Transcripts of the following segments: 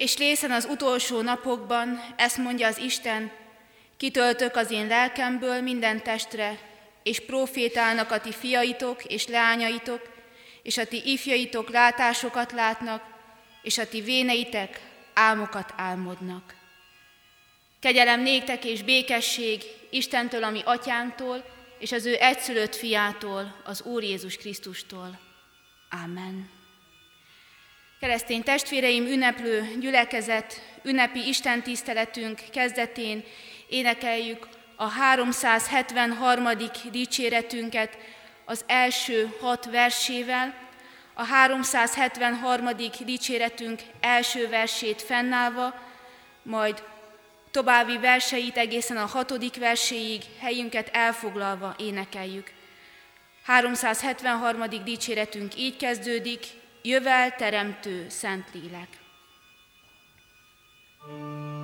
és lészen az utolsó napokban, ezt mondja az Isten, kitöltök az én lelkemből minden testre, és profétálnak a ti fiaitok és leányaitok, és a ti ifjaitok látásokat látnak, és a ti véneitek álmokat álmodnak. Kegyelem néktek és békesség Istentől, ami atyánktól, és az ő egyszülött fiától, az Úr Jézus Krisztustól. Amen. Keresztény testvéreim, ünneplő gyülekezet, ünnepi Isten tiszteletünk kezdetén énekeljük a 373. dicséretünket az első hat versével, a 373. dicséretünk első versét fennállva, majd további verseit egészen a hatodik verséig helyünket elfoglalva énekeljük. 373. dicséretünk így kezdődik, jövel teremtő Szentlélek. thank you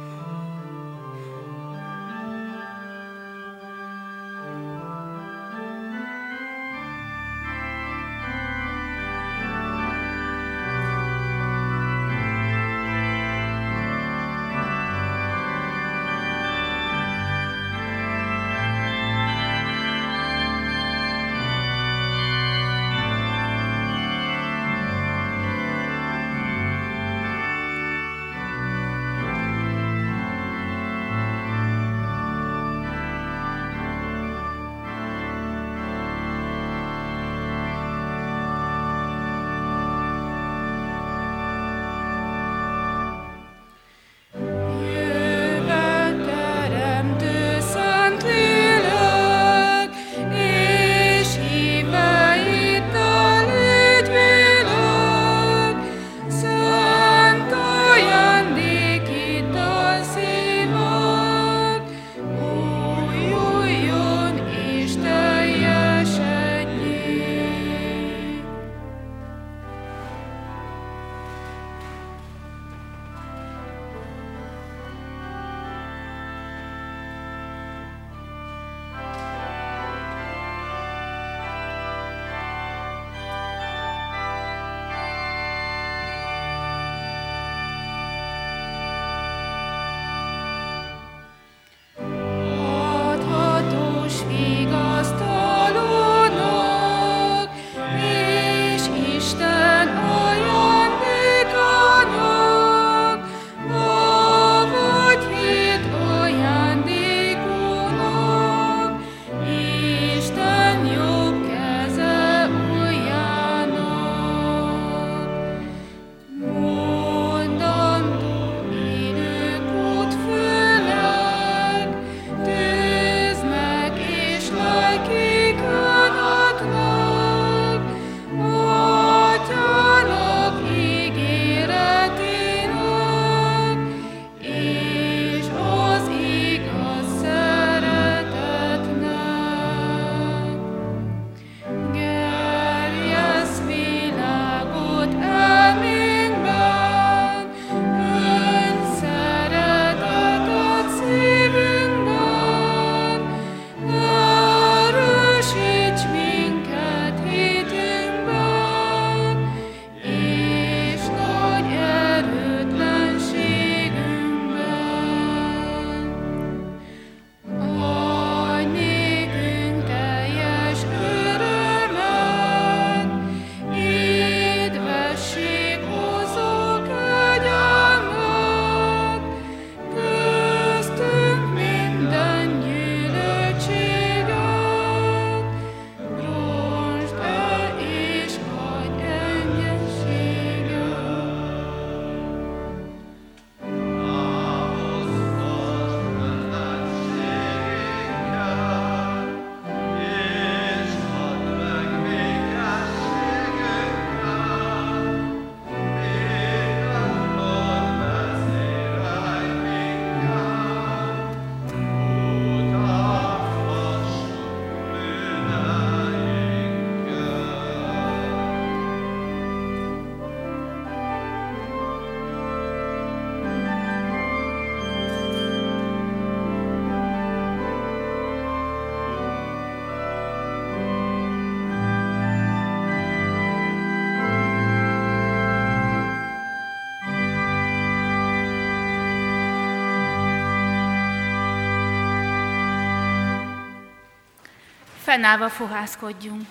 Fennállva fohászkodjunk.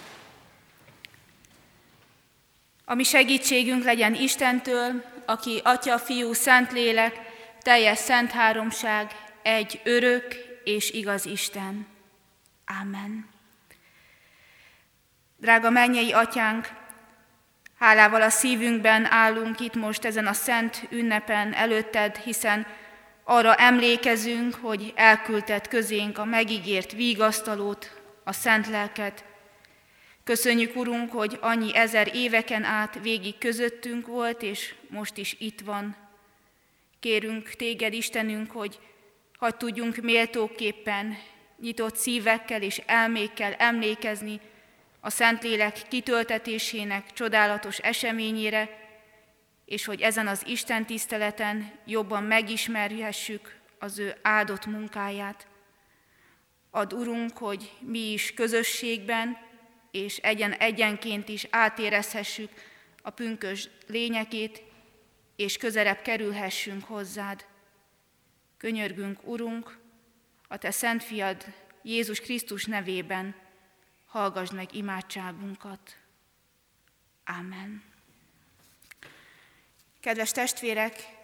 Ami segítségünk legyen Istentől, aki Atya, Fiú, Szentlélek, teljes szent háromság, egy örök és igaz Isten. Amen. Drága mennyei atyánk, hálával a szívünkben állunk itt most ezen a szent ünnepen előtted, hiszen arra emlékezünk, hogy elküldted közénk a megígért vígasztalót, a szent lelket. Köszönjük, Urunk, hogy annyi ezer éveken át végig közöttünk volt, és most is itt van. Kérünk téged, Istenünk, hogy hadd tudjunk méltóképpen, nyitott szívekkel és elmékkel emlékezni a Szentlélek kitöltetésének csodálatos eseményére, és hogy ezen az Isten tiszteleten jobban megismerhessük az ő áldott munkáját. Ad, Urunk, hogy mi is közösségben és egyen egyenként is átérezhessük a pünkös lényekét, és közelebb kerülhessünk hozzád. Könyörgünk, Urunk, a Te Szent Fiad Jézus Krisztus nevében, hallgassd meg imádságunkat. Amen. Kedves testvérek,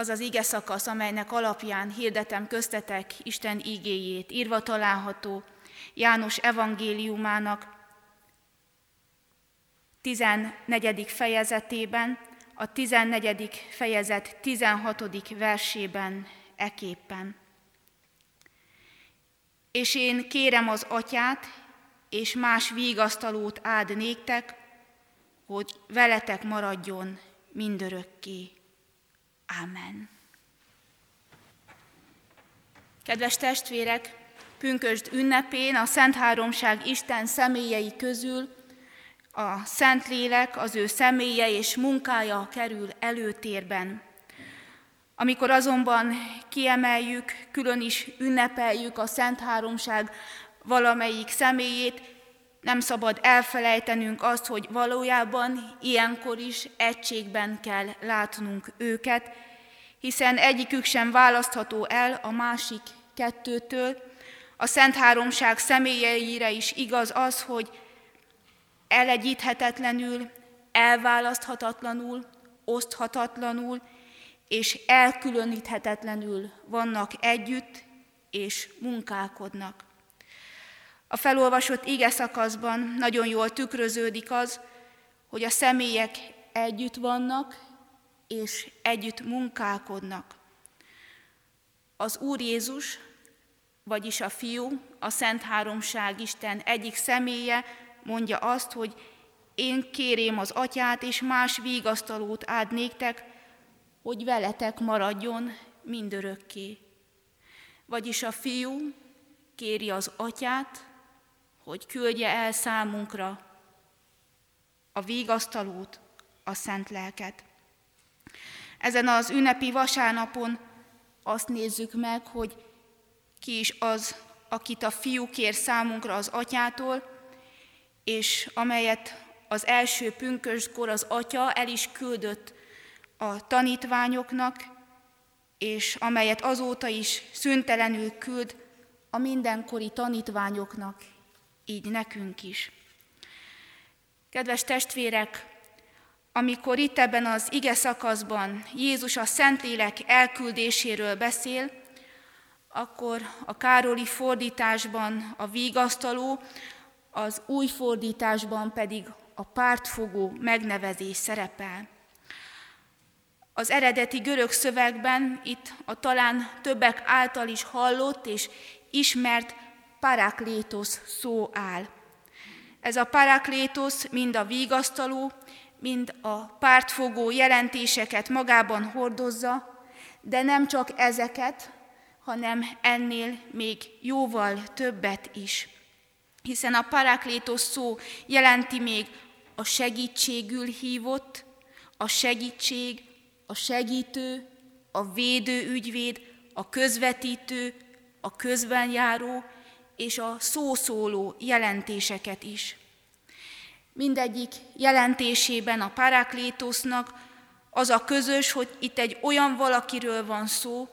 az az ige szakasz, amelynek alapján hirdetem köztetek Isten ígéjét, írva található János evangéliumának 14. fejezetében, a 14. fejezet 16. versében eképpen. És én kérem az atyát, és más vígasztalót áld néktek, hogy veletek maradjon mindörökké. Amen. Kedves testvérek, pünkösd ünnepén a Szent Háromság Isten személyei közül a Szentlélek, az ő személye és munkája kerül előtérben. Amikor azonban kiemeljük, külön is ünnepeljük a Szent Háromság valamelyik személyét, nem szabad elfelejtenünk azt, hogy valójában ilyenkor is egységben kell látnunk őket, hiszen egyikük sem választható el a másik kettőtől. A Szent Háromság személyeire is igaz az, hogy elegyíthetetlenül, elválaszthatatlanul, oszthatatlanul és elkülöníthetetlenül vannak együtt és munkálkodnak. A felolvasott ige szakaszban nagyon jól tükröződik az, hogy a személyek együtt vannak, és együtt munkálkodnak. Az Úr Jézus, vagyis a Fiú, a Szent Háromság Isten egyik személye mondja azt, hogy én kérém az atyát, és más vígasztalót áld néktek, hogy veletek maradjon mindörökké. Vagyis a fiú kéri az atyát, hogy küldje el számunkra a vígasztalót, a szent lelket. Ezen az ünnepi vasárnapon azt nézzük meg, hogy ki is az, akit a fiú kér számunkra az atyától, és amelyet az első pünköskor az atya el is küldött a tanítványoknak, és amelyet azóta is szüntelenül küld a mindenkori tanítványoknak így nekünk is. Kedves testvérek, amikor itt ebben az ige szakaszban Jézus a Szentlélek elküldéséről beszél, akkor a Károli fordításban a vígasztaló, az új fordításban pedig a pártfogó megnevezés szerepel. Az eredeti görög szövegben itt a talán többek által is hallott és ismert paraklétosz szó áll. Ez a paraklétosz mind a vígasztaló, mind a pártfogó jelentéseket magában hordozza, de nem csak ezeket, hanem ennél még jóval többet is. Hiszen a paraklétosz szó jelenti még a segítségül hívott, a segítség, a segítő, a védő ügyvéd, a közvetítő, a közben járó, és a szószóló jelentéseket is. Mindegyik jelentésében a paráklétosznak az a közös, hogy itt egy olyan valakiről van szó,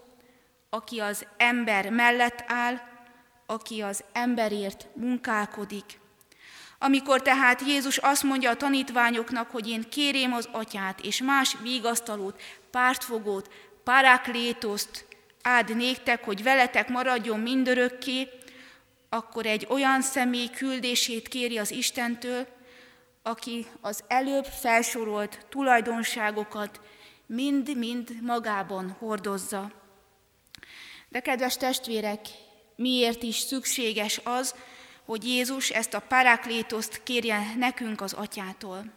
aki az ember mellett áll, aki az emberért munkálkodik. Amikor tehát Jézus azt mondja a tanítványoknak, hogy én kérém az atyát és más vigasztalót, pártfogót, paráklétoszt áld néktek, hogy veletek maradjon mindörökké, akkor egy olyan személy küldését kéri az Istentől, aki az előbb felsorolt tulajdonságokat mind-mind magában hordozza. De kedves testvérek, miért is szükséges az, hogy Jézus ezt a paráklétoszt kérje nekünk az atyától?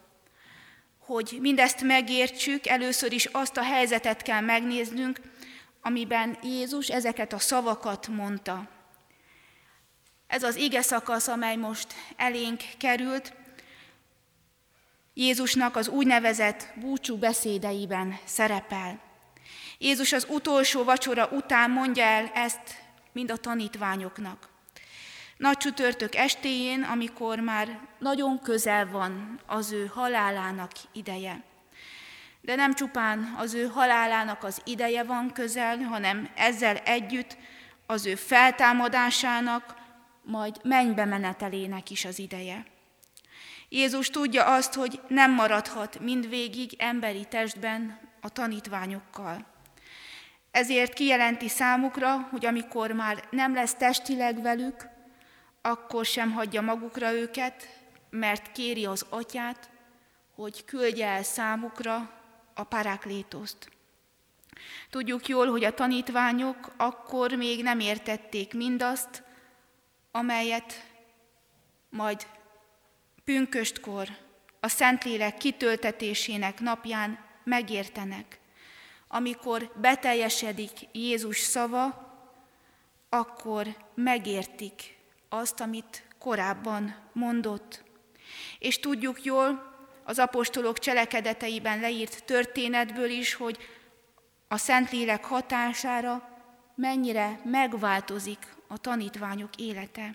Hogy mindezt megértsük, először is azt a helyzetet kell megnéznünk, amiben Jézus ezeket a szavakat mondta. Ez az ige szakasz, amely most elénk került, Jézusnak az úgynevezett búcsú beszédeiben szerepel. Jézus az utolsó vacsora után mondja el ezt mind a tanítványoknak. Nagy csütörtök estéjén, amikor már nagyon közel van az ő halálának ideje. De nem csupán az ő halálának az ideje van közel, hanem ezzel együtt az ő feltámadásának, majd mennybe menetelének is az ideje. Jézus tudja azt, hogy nem maradhat mindvégig emberi testben a tanítványokkal. Ezért kijelenti számukra, hogy amikor már nem lesz testileg velük, akkor sem hagyja magukra őket, mert kéri az atyát, hogy küldje el számukra a paráklétoszt. Tudjuk jól, hogy a tanítványok akkor még nem értették mindazt, amelyet majd pünköstkor, a Szentlélek kitöltetésének napján megértenek. Amikor beteljesedik Jézus szava, akkor megértik azt, amit korábban mondott. És tudjuk jól az apostolok cselekedeteiben leírt történetből is, hogy a Szentlélek hatására mennyire megváltozik a tanítványok élete.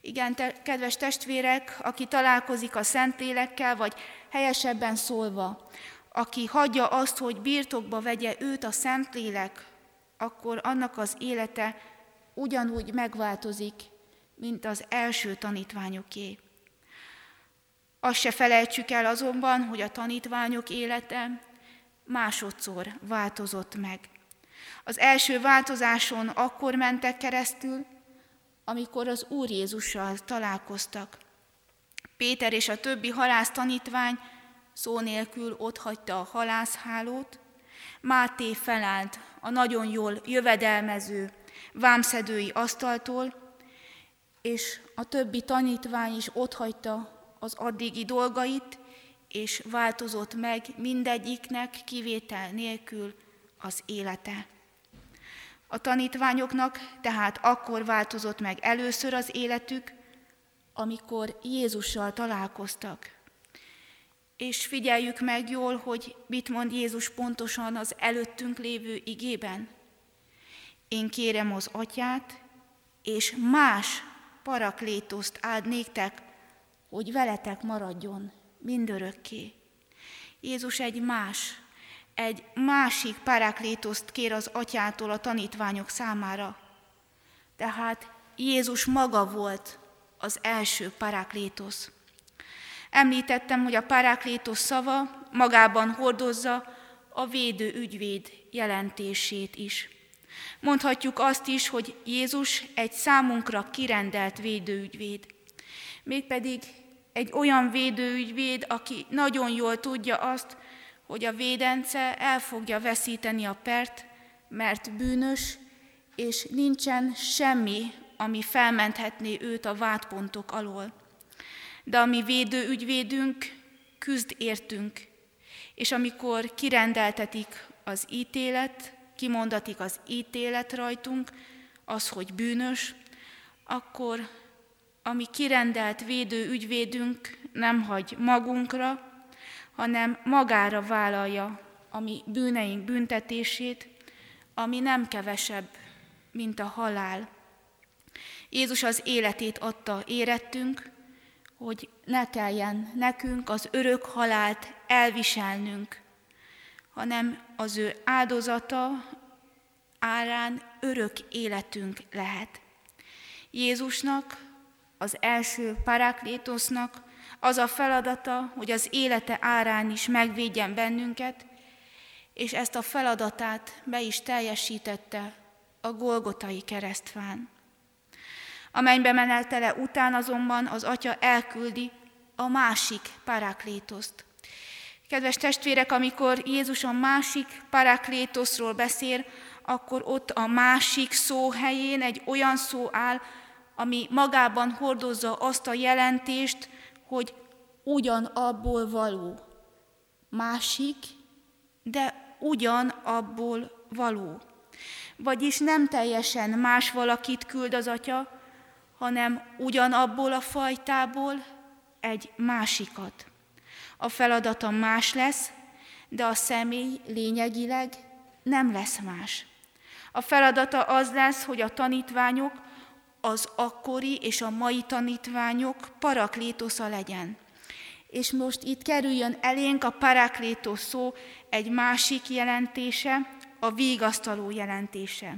Igen, te, kedves testvérek, aki találkozik a Szentlélekkel, vagy helyesebben szólva, aki hagyja azt, hogy birtokba vegye őt a Szentlélek, akkor annak az élete ugyanúgy megváltozik, mint az első tanítványoké. Azt se felejtsük el azonban, hogy a tanítványok élete másodszor változott meg. Az első változáson akkor mentek keresztül, amikor az Úr Jézussal találkoztak. Péter és a többi halász tanítvány szó nélkül otthagyta a halászhálót, Máté felállt a nagyon jól jövedelmező vámszedői asztaltól, és a többi tanítvány is otthagyta az addigi dolgait, és változott meg mindegyiknek kivétel nélkül az élete. A tanítványoknak tehát akkor változott meg először az életük, amikor Jézussal találkoztak. És figyeljük meg jól, hogy mit mond Jézus pontosan az előttünk lévő igében. Én kérem az atyát, és más paraklétoszt áld néktek, hogy veletek maradjon mindörökké. Jézus egy más egy másik paráklétoszt kér az atyától a tanítványok számára. Tehát Jézus maga volt az első paráklétosz. Említettem, hogy a paráklétos szava magában hordozza a védő ügyvéd jelentését is. Mondhatjuk azt is, hogy Jézus egy számunkra kirendelt védőügyvéd. Mégpedig egy olyan védőügyvéd, aki nagyon jól tudja azt, hogy a védence el fogja veszíteni a pert, mert bűnös, és nincsen semmi, ami felmenthetné őt a vádpontok alól. De a mi védőügyvédünk küzd értünk, és amikor kirendeltetik az ítélet, kimondatik az ítélet rajtunk, az, hogy bűnös, akkor ami kirendelt védőügyvédünk nem hagy magunkra, hanem magára vállalja a mi bűneink büntetését, ami nem kevesebb, mint a halál. Jézus az életét adta érettünk, hogy ne kelljen nekünk az örök halált elviselnünk, hanem az ő áldozata árán örök életünk lehet. Jézusnak, az első paráklétosznak az a feladata, hogy az élete árán is megvédjen bennünket, és ezt a feladatát be is teljesítette a Golgotai keresztfán. A mennybe meneltele után azonban az atya elküldi a másik paráklétoszt. Kedves testvérek, amikor Jézus a másik paráklétoszról beszél, akkor ott a másik szó helyén egy olyan szó áll, ami magában hordozza azt a jelentést, hogy ugyanabból való. Másik, de ugyanabból való. Vagyis nem teljesen más valakit küld az atya, hanem ugyanabból a fajtából egy másikat. A feladata más lesz, de a személy lényegileg nem lesz más. A feladata az lesz, hogy a tanítványok, az akkori és a mai tanítványok paraklétosza legyen. És most itt kerüljön elénk a paraklétos szó egy másik jelentése, a vigasztaló jelentése.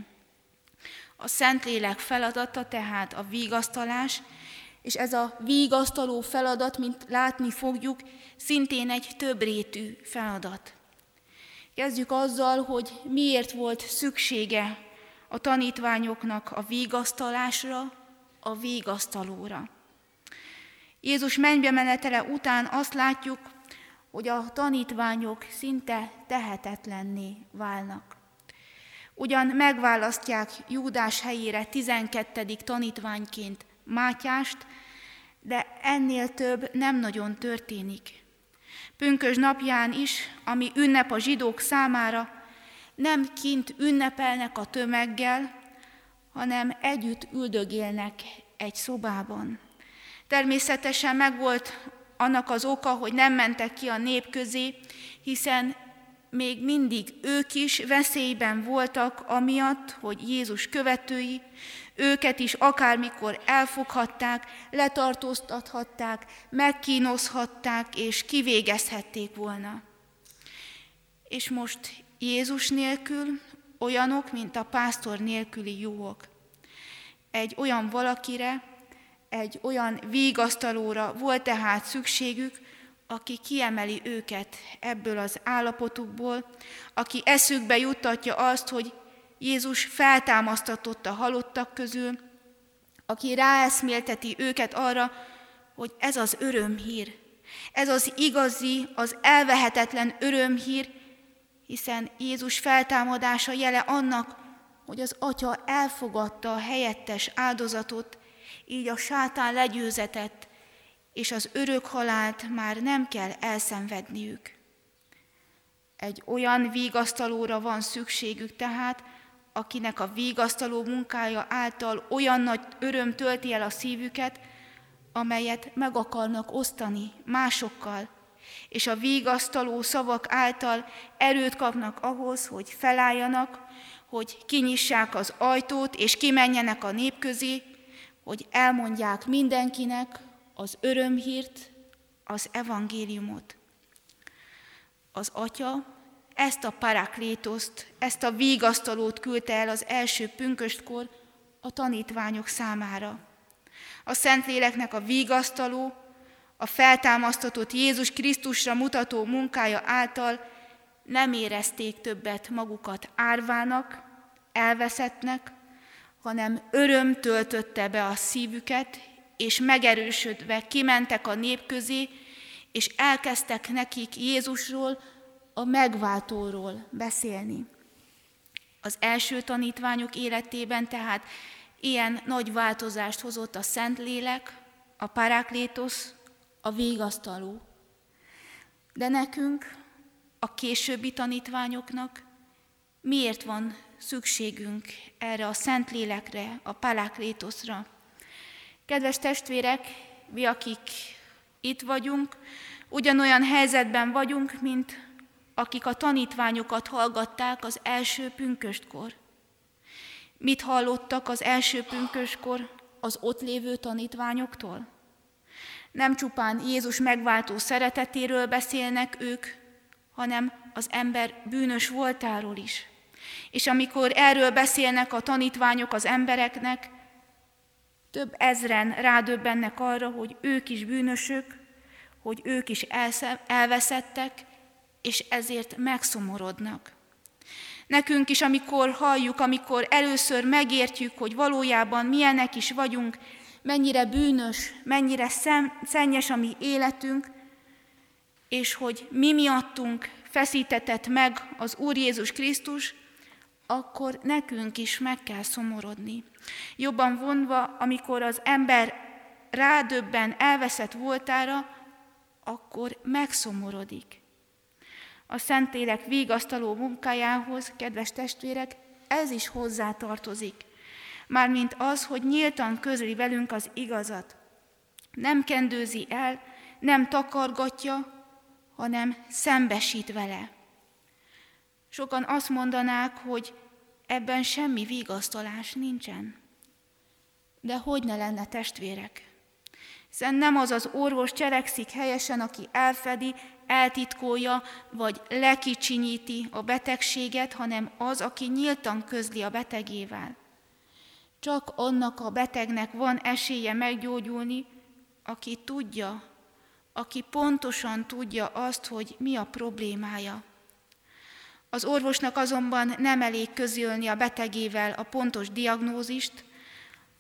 A Szentlélek feladata tehát a vigasztalás, és ez a vigasztaló feladat, mint látni fogjuk, szintén egy többrétű feladat. Kezdjük azzal, hogy miért volt szüksége a tanítványoknak a vigasztalásra, a vigasztalóra. Jézus mennybe menetele után azt látjuk, hogy a tanítványok szinte tehetetlenné válnak. Ugyan megválasztják Júdás helyére 12. tanítványként Mátyást, de ennél több nem nagyon történik. Pünkös napján is, ami ünnep a zsidók számára, nem kint ünnepelnek a tömeggel, hanem együtt üldögélnek egy szobában. Természetesen megvolt annak az oka, hogy nem mentek ki a nép közé, hiszen még mindig ők is veszélyben voltak, amiatt, hogy Jézus követői, őket is akármikor elfoghatták, letartóztathatták, megkínozhatták és kivégezhették volna. És most Jézus nélkül olyanok, mint a pásztor nélküli juhok. Egy olyan valakire, egy olyan vígasztalóra volt tehát szükségük, aki kiemeli őket ebből az állapotukból, aki eszükbe juttatja azt, hogy Jézus feltámasztatott a halottak közül, aki ráeszmélteti őket arra, hogy ez az örömhír, ez az igazi, az elvehetetlen örömhír, hiszen Jézus feltámadása jele annak, hogy az Atya elfogadta a helyettes áldozatot, így a sátán legyőzetett, és az örök halált már nem kell elszenvedniük. Egy olyan vígasztalóra van szükségük tehát, akinek a vígasztaló munkája által olyan nagy öröm tölti el a szívüket, amelyet meg akarnak osztani másokkal, és a vígasztaló szavak által erőt kapnak ahhoz, hogy felálljanak, hogy kinyissák az ajtót, és kimenjenek a nép közé, hogy elmondják mindenkinek az örömhírt, az evangéliumot. Az Atya ezt a paraklétoszt, ezt a vígasztalót küldte el az első pünköstkor a tanítványok számára. A Szentléleknek a vígasztaló, a feltámasztatott Jézus Krisztusra mutató munkája által nem érezték többet magukat árvának, elveszettnek, hanem öröm töltötte be a szívüket, és megerősödve kimentek a nép közé, és elkezdtek nekik Jézusról, a megváltóról beszélni. Az első tanítványok életében tehát ilyen nagy változást hozott a Szentlélek, a Paráklétosz, a végasztaló. De nekünk, a későbbi tanítványoknak miért van szükségünk erre a Szentlélekre, a Paráklétoszra? Kedves testvérek, mi akik itt vagyunk, ugyanolyan helyzetben vagyunk, mint akik a tanítványokat hallgatták az első pünköstkor. Mit hallottak az első pünköskor az ott lévő tanítványoktól? Nem csupán Jézus megváltó szeretetéről beszélnek ők, hanem az ember bűnös voltáról is. És amikor erről beszélnek a tanítványok az embereknek, Több ezren rádöbbennek arra, hogy ők is bűnösök, hogy ők is elveszettek, és ezért megszomorodnak. Nekünk is, amikor halljuk, amikor először megértjük, hogy valójában milyenek is vagyunk, mennyire bűnös, mennyire szem, szennyes a mi életünk, és hogy mi miattunk feszítetett meg az Úr Jézus Krisztus, akkor nekünk is meg kell szomorodni. Jobban vonva, amikor az ember rádöbben elveszett voltára, akkor megszomorodik. A Szentlélek vigasztaló munkájához, kedves testvérek, ez is hozzátartozik. Mármint az, hogy nyíltan közli velünk az igazat. Nem kendőzi el, nem takargatja, hanem szembesít vele. Sokan azt mondanák, hogy ebben semmi vigasztalás nincsen. De hogy ne lenne testvérek? Hiszen nem az az orvos cselekszik helyesen, aki elfedi, eltitkolja, vagy lekicsinyíti a betegséget, hanem az, aki nyíltan közli a betegével. Csak annak a betegnek van esélye meggyógyulni, aki tudja, aki pontosan tudja azt, hogy mi a problémája. Az orvosnak azonban nem elég közölni a betegével a pontos diagnózist,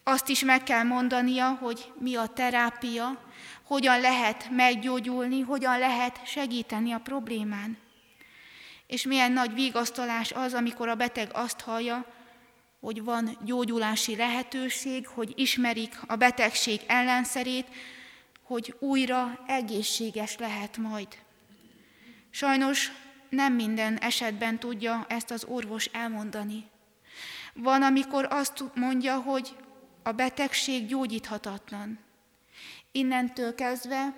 azt is meg kell mondania, hogy mi a terápia, hogyan lehet meggyógyulni, hogyan lehet segíteni a problémán. És milyen nagy vigasztalás az, amikor a beteg azt hallja, hogy van gyógyulási lehetőség, hogy ismerik a betegség ellenszerét, hogy újra egészséges lehet majd. Sajnos nem minden esetben tudja ezt az orvos elmondani. Van, amikor azt mondja, hogy a betegség gyógyíthatatlan. Innentől kezdve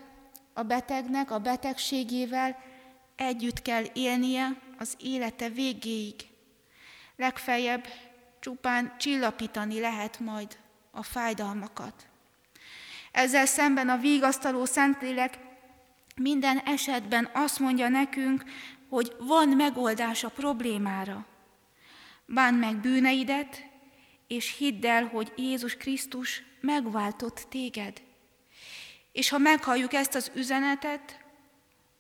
a betegnek a betegségével együtt kell élnie az élete végéig. Legfeljebb csupán csillapítani lehet majd a fájdalmakat. Ezzel szemben a vígasztaló Szentlélek minden esetben azt mondja nekünk, hogy van megoldás a problémára. Bánd meg bűneidet, és hidd el, hogy Jézus Krisztus megváltott téged. És ha meghalljuk ezt az üzenetet,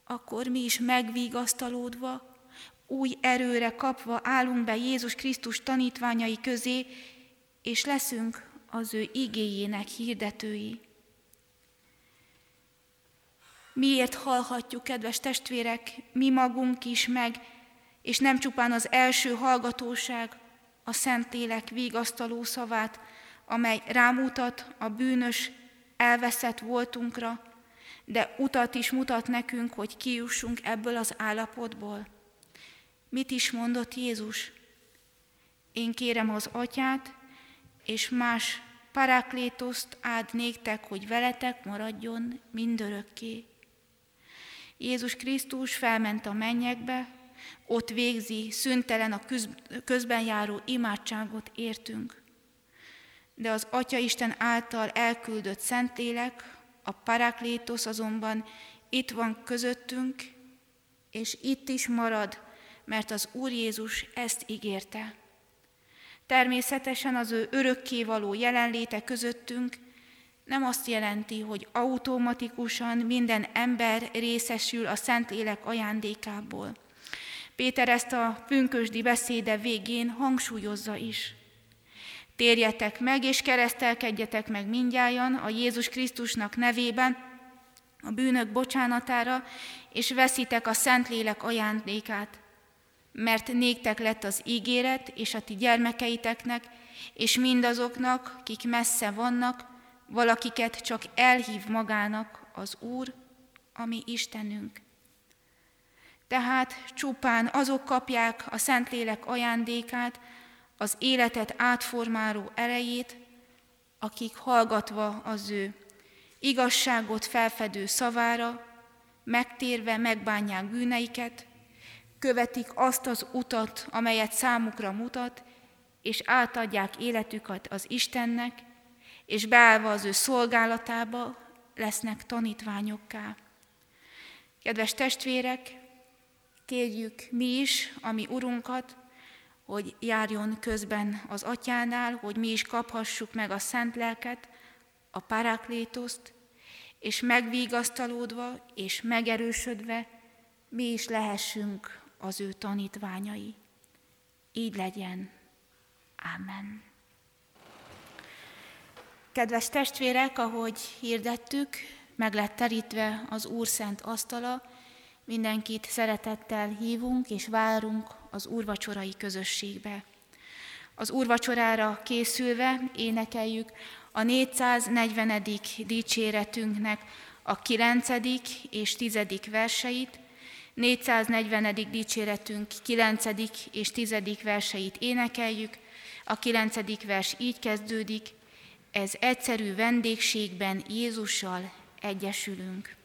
akkor mi is megvigasztalódva, új erőre kapva állunk be Jézus Krisztus tanítványai közé, és leszünk az ő igéjének hirdetői. Miért hallhatjuk, kedves testvérek, mi magunk is meg, és nem csupán az első hallgatóság, a Szentlélek vigasztaló szavát, amely rámutat a bűnös, elveszett voltunkra, de utat is mutat nekünk, hogy kiussunk ebből az állapotból. Mit is mondott Jézus? Én kérem az atyát, és más paráklétoszt áld néktek, hogy veletek maradjon mindörökké. Jézus Krisztus felment a mennyekbe, ott végzi szüntelen a közben járó imádságot értünk. De az Atya Isten által elküldött Szentlélek, a Paraklétos azonban itt van közöttünk, és itt is marad, mert az Úr Jézus ezt ígérte. Természetesen az ő örökkévaló jelenléte közöttünk nem azt jelenti, hogy automatikusan minden ember részesül a Szentlélek ajándékából. Péter ezt a pünkösdi beszéde végén hangsúlyozza is. Térjetek meg és keresztelkedjetek meg mindjájan a Jézus Krisztusnak nevében, a bűnök bocsánatára, és veszitek a Szentlélek ajándékát, mert néktek lett az ígéret, és a ti gyermekeiteknek, és mindazoknak, kik messze vannak, valakiket csak elhív magának az Úr, ami Istenünk. Tehát csupán azok kapják a Szentlélek ajándékát, az életet átformáló erejét, akik hallgatva az ő igazságot felfedő szavára, megtérve megbánják bűneiket, követik azt az utat, amelyet számukra mutat, és átadják életüket az Istennek, és beállva az ő szolgálatába lesznek tanítványokká. Kedves testvérek, Kérjük mi is, ami Urunkat, hogy járjon közben az atyánál, hogy mi is kaphassuk meg a szent lelket, a paraklétoszt, és megvigasztalódva és megerősödve mi is lehessünk az ő tanítványai. Így legyen. Amen. Kedves testvérek, ahogy hirdettük, meg lett terítve az Úr szent asztala, mindenkit szeretettel hívunk és várunk az úrvacsorai közösségbe. Az úrvacsorára készülve énekeljük a 440. dicséretünknek a 9. és 10. verseit, 440. dicséretünk 9. és 10. verseit énekeljük, a 9. vers így kezdődik, ez egyszerű vendégségben Jézussal egyesülünk.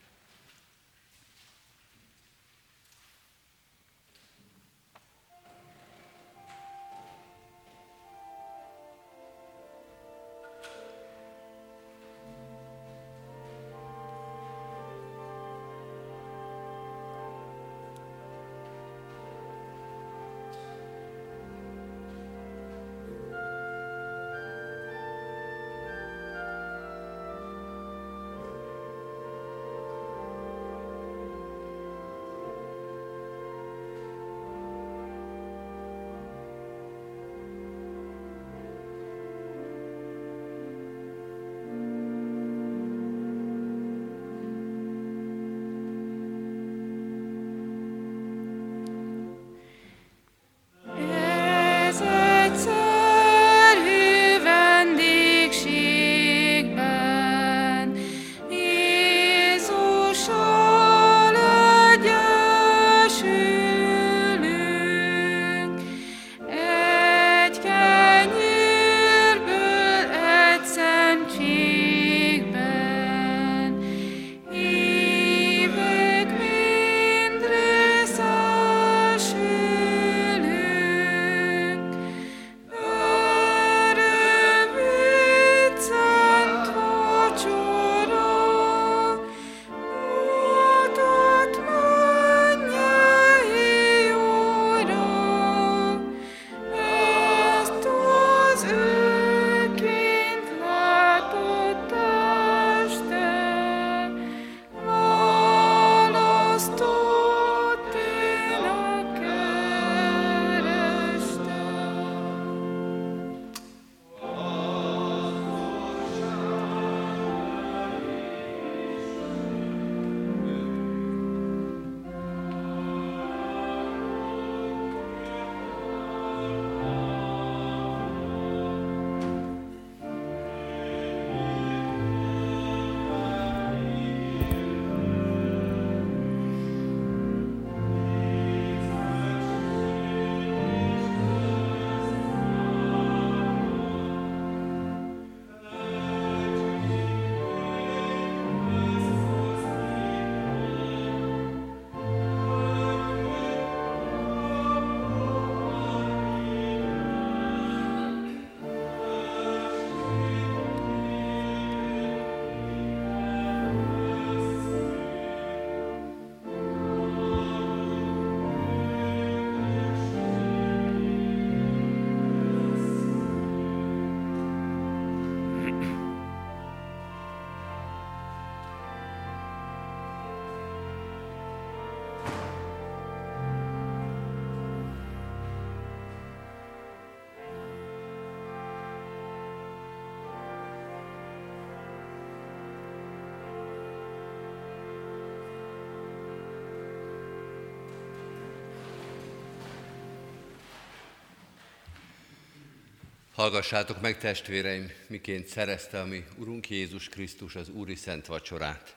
Hallgassátok meg, testvéreim, miként szerezte a mi Urunk Jézus Krisztus az Úri Szent Vacsorát.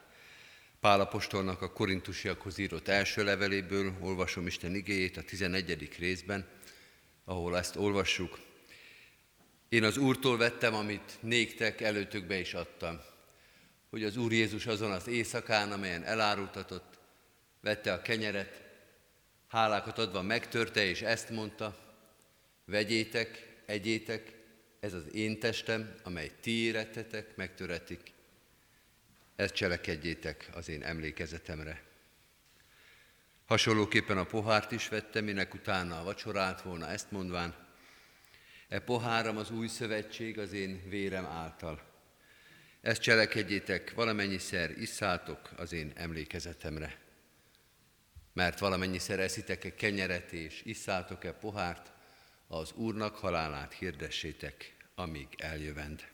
Pálapostolnak a korintusiakhoz írott első leveléből olvasom Isten igéjét a 11. részben, ahol ezt olvassuk. Én az Úrtól vettem, amit néktek előtökbe is adtam, hogy az Úr Jézus azon az éjszakán, amelyen elárultatott, vette a kenyeret, hálákat adva megtörte, és ezt mondta, vegyétek, egyétek, ez az én testem, amely ti érettetek, megtöretik, ezt cselekedjétek az én emlékezetemre. Hasonlóképpen a pohárt is vettem, minek utána a vacsorát volna, ezt mondván, e poháram az új szövetség az én vérem által. Ezt cselekedjétek, valamennyiszer isszátok az én emlékezetemre. Mert valamennyiszer eszitek-e kenyeret és isszátok-e pohárt, az Úrnak halálát hirdessétek, amíg eljövend.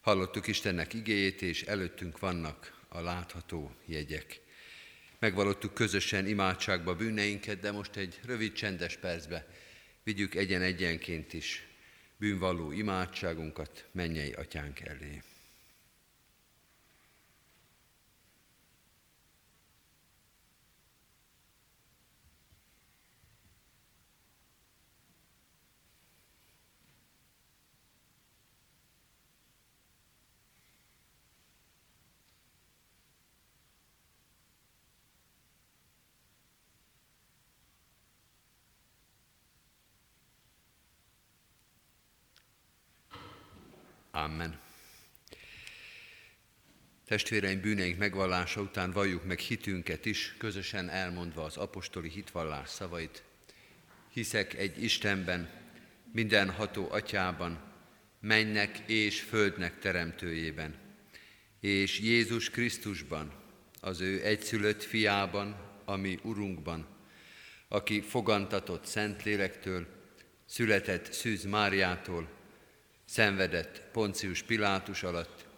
Hallottuk Istennek igéjét, és előttünk vannak a látható jegyek. Megvalottuk közösen imádságba bűneinket, de most egy rövid csendes percbe vigyük egyen-egyenként is bűnvalló imádságunkat mennyei atyánk elé. Amen. Testvéreim bűneink megvallása után valljuk meg hitünket is, közösen elmondva az apostoli hitvallás szavait. Hiszek egy Istenben, mindenható atyában, mennek és földnek teremtőjében, és Jézus Krisztusban, az ő egyszülött fiában, ami Urunkban, aki fogantatott Szentlélektől, született Szűz Máriától, szenvedett Poncius Pilátus alatt,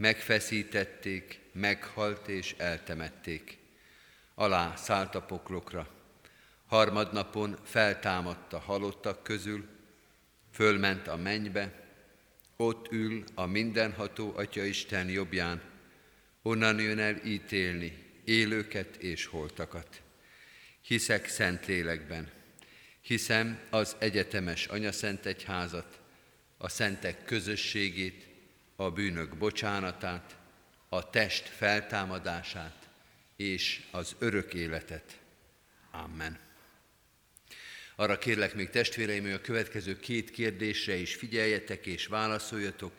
megfeszítették, meghalt és eltemették. Alá szállt a poklokra. Harmadnapon feltámadta halottak közül, fölment a mennybe, ott ül a mindenható Atya Isten jobbján, onnan jön el ítélni élőket és holtakat. Hiszek szent lélekben, hiszem az egyetemes anyaszent egyházat, a szentek közösségét, a bűnök bocsánatát, a test feltámadását és az örök életet. Amen. Arra kérlek még testvéreim, hogy a következő két kérdésre is figyeljetek és válaszoljatok,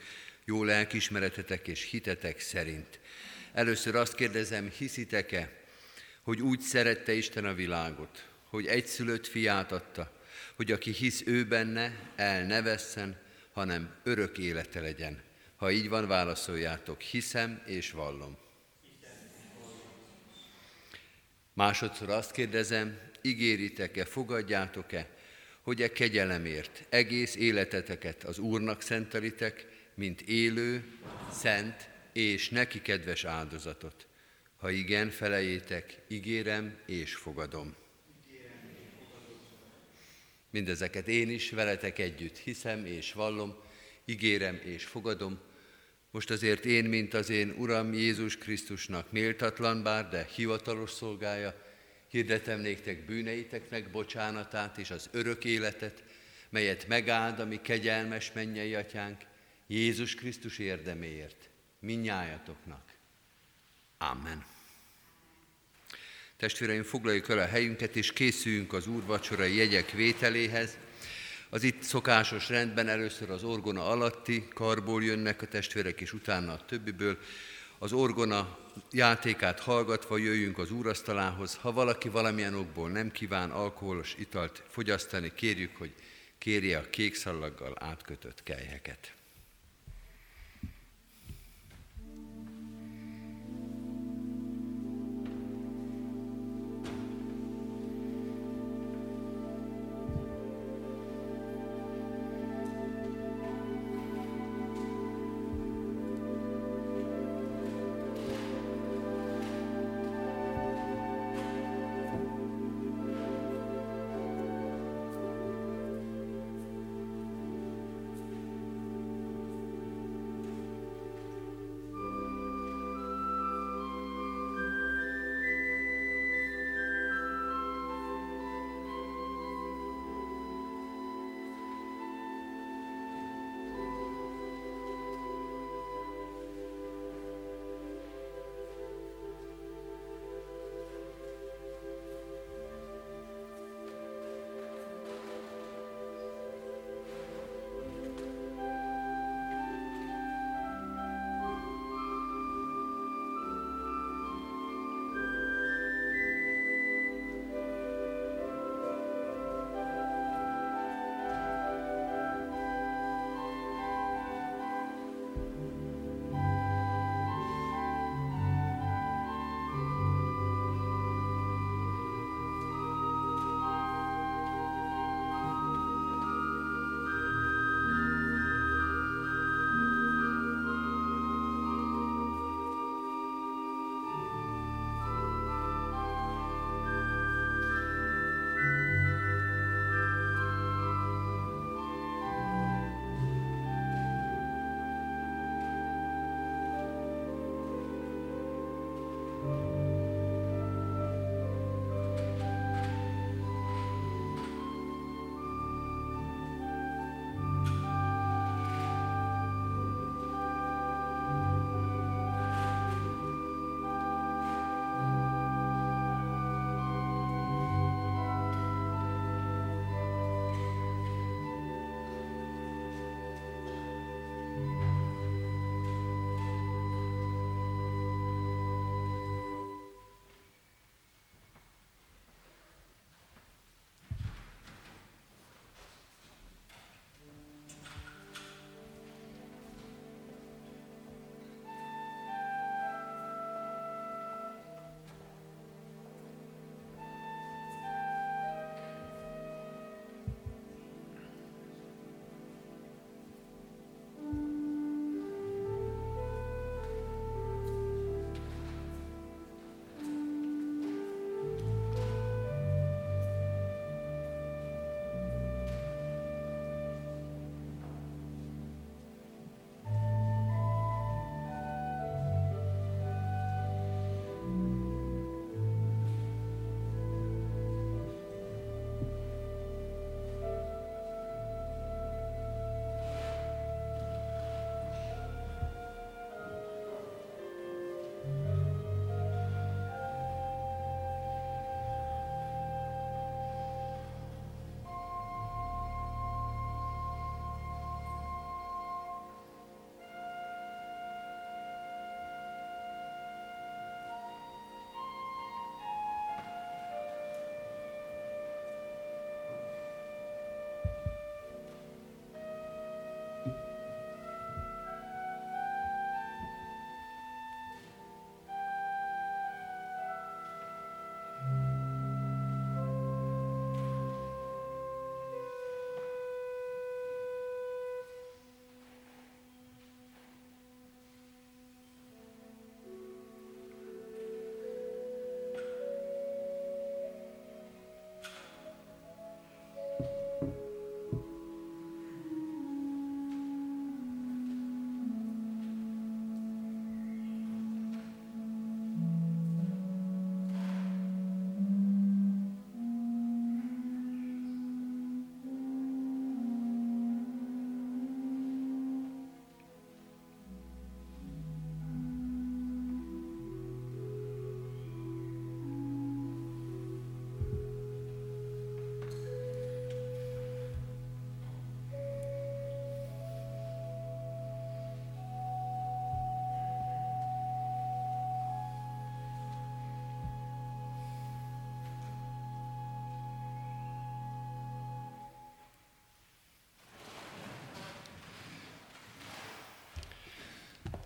jó lelkismeretetek és hitetek szerint. Először azt kérdezem, hiszitek-e, hogy úgy szerette Isten a világot, hogy egyszülött fiát adta, hogy aki hisz ő benne, el ne vesszen, hanem örök élete legyen. Ha így van, válaszoljátok, hiszem és vallom. Másodszor azt kérdezem, ígéritek-e, fogadjátok-e, hogy e kegyelemért egész életeteket az Úrnak szentelitek, mint élő, szent és neki kedves áldozatot. Ha igen, felejétek, ígérem és fogadom. Mindezeket én is veletek együtt hiszem és vallom, ígérem és fogadom. Most azért én, mint az én Uram Jézus Krisztusnak méltatlan bár, de hivatalos szolgája, hirdetem néktek bűneiteknek bocsánatát és az örök életet, melyet megáld a mi kegyelmes mennyei atyánk, Jézus Krisztus érdeméért, minnyájatoknak. Amen. Testvéreim, foglaljuk el a helyünket, és készüljünk az úrvacsorai jegyek vételéhez. Az itt szokásos rendben először az orgona alatti karból jönnek a testvérek, és utána a többiből. Az orgona játékát hallgatva jöjjünk az úrasztalához. Ha valaki valamilyen okból nem kíván alkoholos italt fogyasztani, kérjük, hogy kérje a kék szallaggal átkötött kelyheket.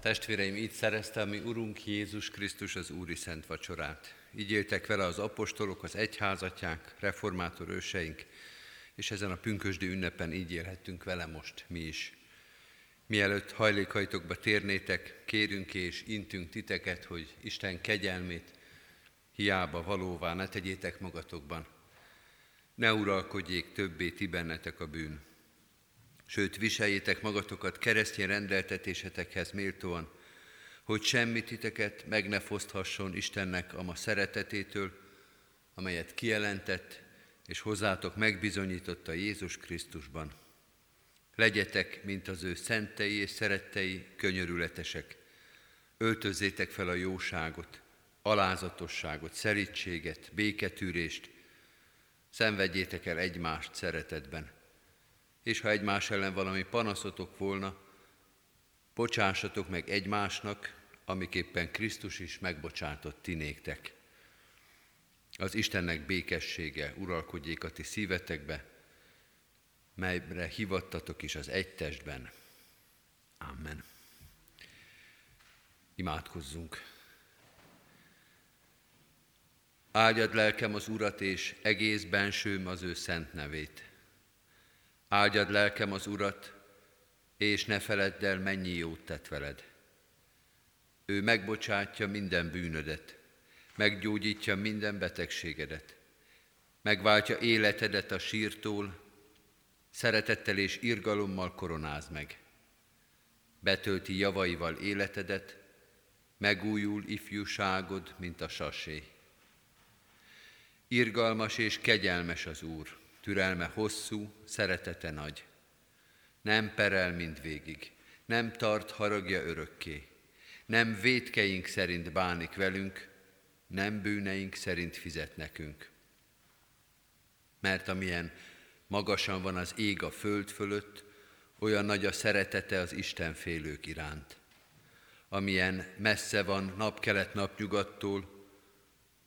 Testvéreim, így szerezte a mi Urunk Jézus Krisztus az Úri Szent Vacsorát. Így éltek vele az apostolok, az egyházatják, reformátor őseink, és ezen a pünkösdi ünnepen így élhettünk vele most mi is. Mielőtt hajlékaitokba térnétek, kérünk és intünk titeket, hogy Isten kegyelmét hiába valóvá ne tegyétek magatokban. Ne uralkodjék többé ti bennetek a bűn. Sőt, viseljétek magatokat keresztény rendeltetésetekhez méltóan, hogy semmit titeket meg ne foszthasson Istennek a ma szeretetétől, amelyet kijelentett és hozzátok megbizonyította Jézus Krisztusban. Legyetek, mint az ő szentei és szerettei, könyörületesek. Öltözzétek fel a jóságot, alázatosságot, szerítséget, béketűrést, szenvedjétek el egymást szeretetben. És ha egymás ellen valami panaszotok volna, bocsássatok meg egymásnak, amiképpen Krisztus is megbocsátott ti néktek. Az Istennek békessége uralkodjék a ti szívetekbe, melyre hivattatok is az egy testben. Amen. Imádkozzunk. Áldjad lelkem az Urat, és egész bensőm az ő szent nevét. Áldjad lelkem az Urat, és ne feledd el, mennyi jót tett veled. Ő megbocsátja minden bűnödet, meggyógyítja minden betegségedet, megváltja életedet a sírtól, szeretettel és irgalommal koronáz meg. Betölti javaival életedet, megújul ifjúságod, mint a sasé. Irgalmas és kegyelmes az Úr, türelme hosszú, szeretete nagy. Nem perel mind végig, nem tart haragja örökké, nem védkeink szerint bánik velünk, nem bűneink szerint fizet nekünk. Mert amilyen magasan van az ég a föld fölött, olyan nagy a szeretete az Isten félők iránt. Amilyen messze van napkelet napnyugattól,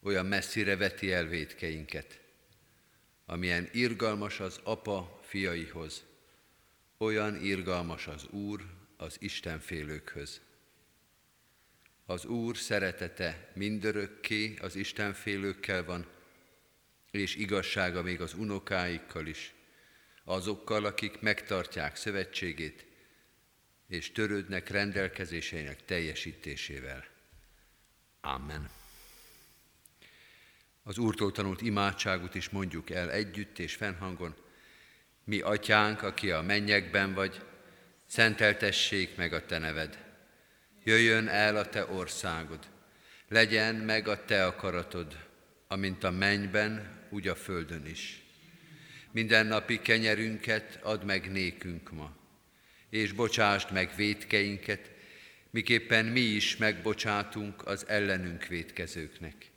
olyan messzire veti el védkeinket. Amilyen irgalmas az apa fiaihoz, olyan irgalmas az Úr az Isten félőkhöz. Az Úr szeretete mindörökké az Isten félőkkel van, és igazsága még az unokáikkal is, azokkal, akik megtartják szövetségét, és törődnek rendelkezéseinek teljesítésével. Amen. Az Úrtól tanult imádságot is mondjuk el együtt és fennhangon. Mi atyánk, aki a mennyekben vagy, szenteltessék meg a te neved. Jöjjön el a te országod, legyen meg a te akaratod, amint a mennyben, úgy a földön is. Minden napi kenyerünket add meg nékünk ma, és bocsásd meg védkeinket, miképpen mi is megbocsátunk az ellenünk védkezőknek.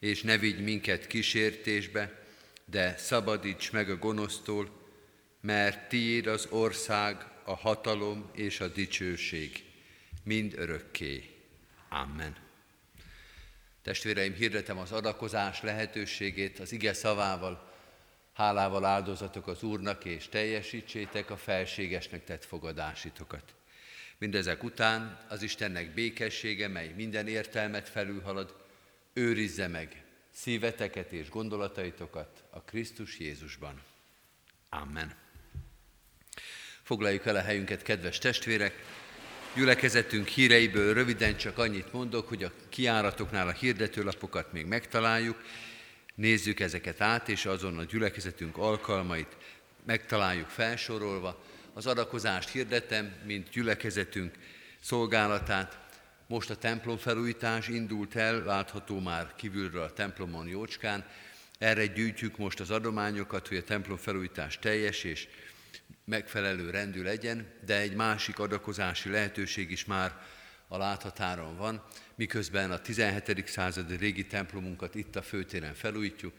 És ne vigy minket kísértésbe, de szabadíts meg a gonosztól, mert tiéd az ország, a hatalom és a dicsőség, mind örökké. Amen. Testvéreim, hirdetem az adakozás lehetőségét az ige szavával, hálával áldozatok az Úrnak, és teljesítsétek a felségesnek tett fogadásitokat. Mindezek után az Istennek békessége, mely minden értelmet felülhalad, őrizze meg szíveteket és gondolataitokat a Krisztus Jézusban. Amen. Foglaljuk el a helyünket, kedves testvérek! Gyülekezetünk híreiből röviden csak annyit mondok, hogy a kiáratoknál a hirdetőlapokat még megtaláljuk, nézzük ezeket át, és azon a gyülekezetünk alkalmait megtaláljuk felsorolva. Az adakozást hirdetem, mint gyülekezetünk szolgálatát. Most a templom felújítás indult el, látható már kívülről a templomon jócskán. Erre gyűjtjük most az adományokat, hogy a templom felújítás teljes és megfelelő rendű legyen, de egy másik adakozási lehetőség is már a láthatáron van, miközben a 17. századi régi templomunkat itt a főtéren felújítjuk,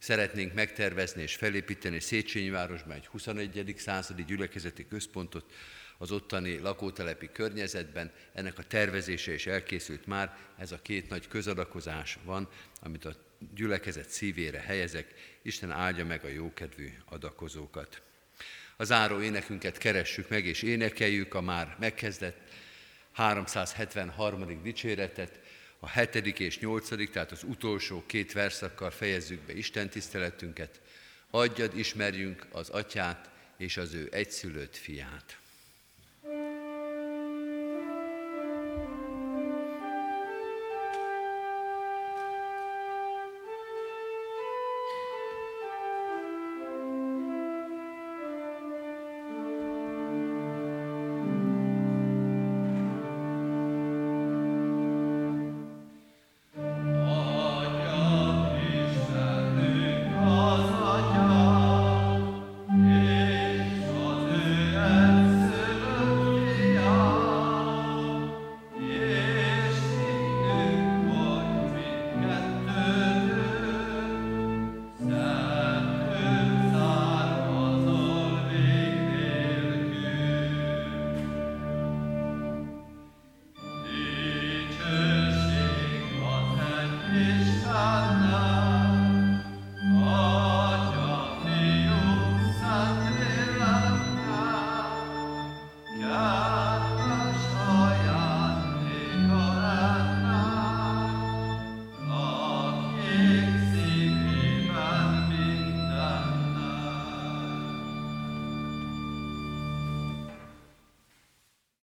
Szeretnénk megtervezni és felépíteni Széchenyi városban egy 21. századi gyülekezeti központot az ottani lakótelepi környezetben. Ennek a tervezése is elkészült már, ez a két nagy közadakozás van, amit a gyülekezet szívére helyezek. Isten áldja meg a jókedvű adakozókat. Az záró énekünket keressük meg és énekeljük a már megkezdett 373. dicséretet, a hetedik és nyolcadik, tehát az utolsó két verszakkal fejezzük be Isten tiszteletünket. Adjad, ismerjünk az atyát és az ő egyszülött fiát.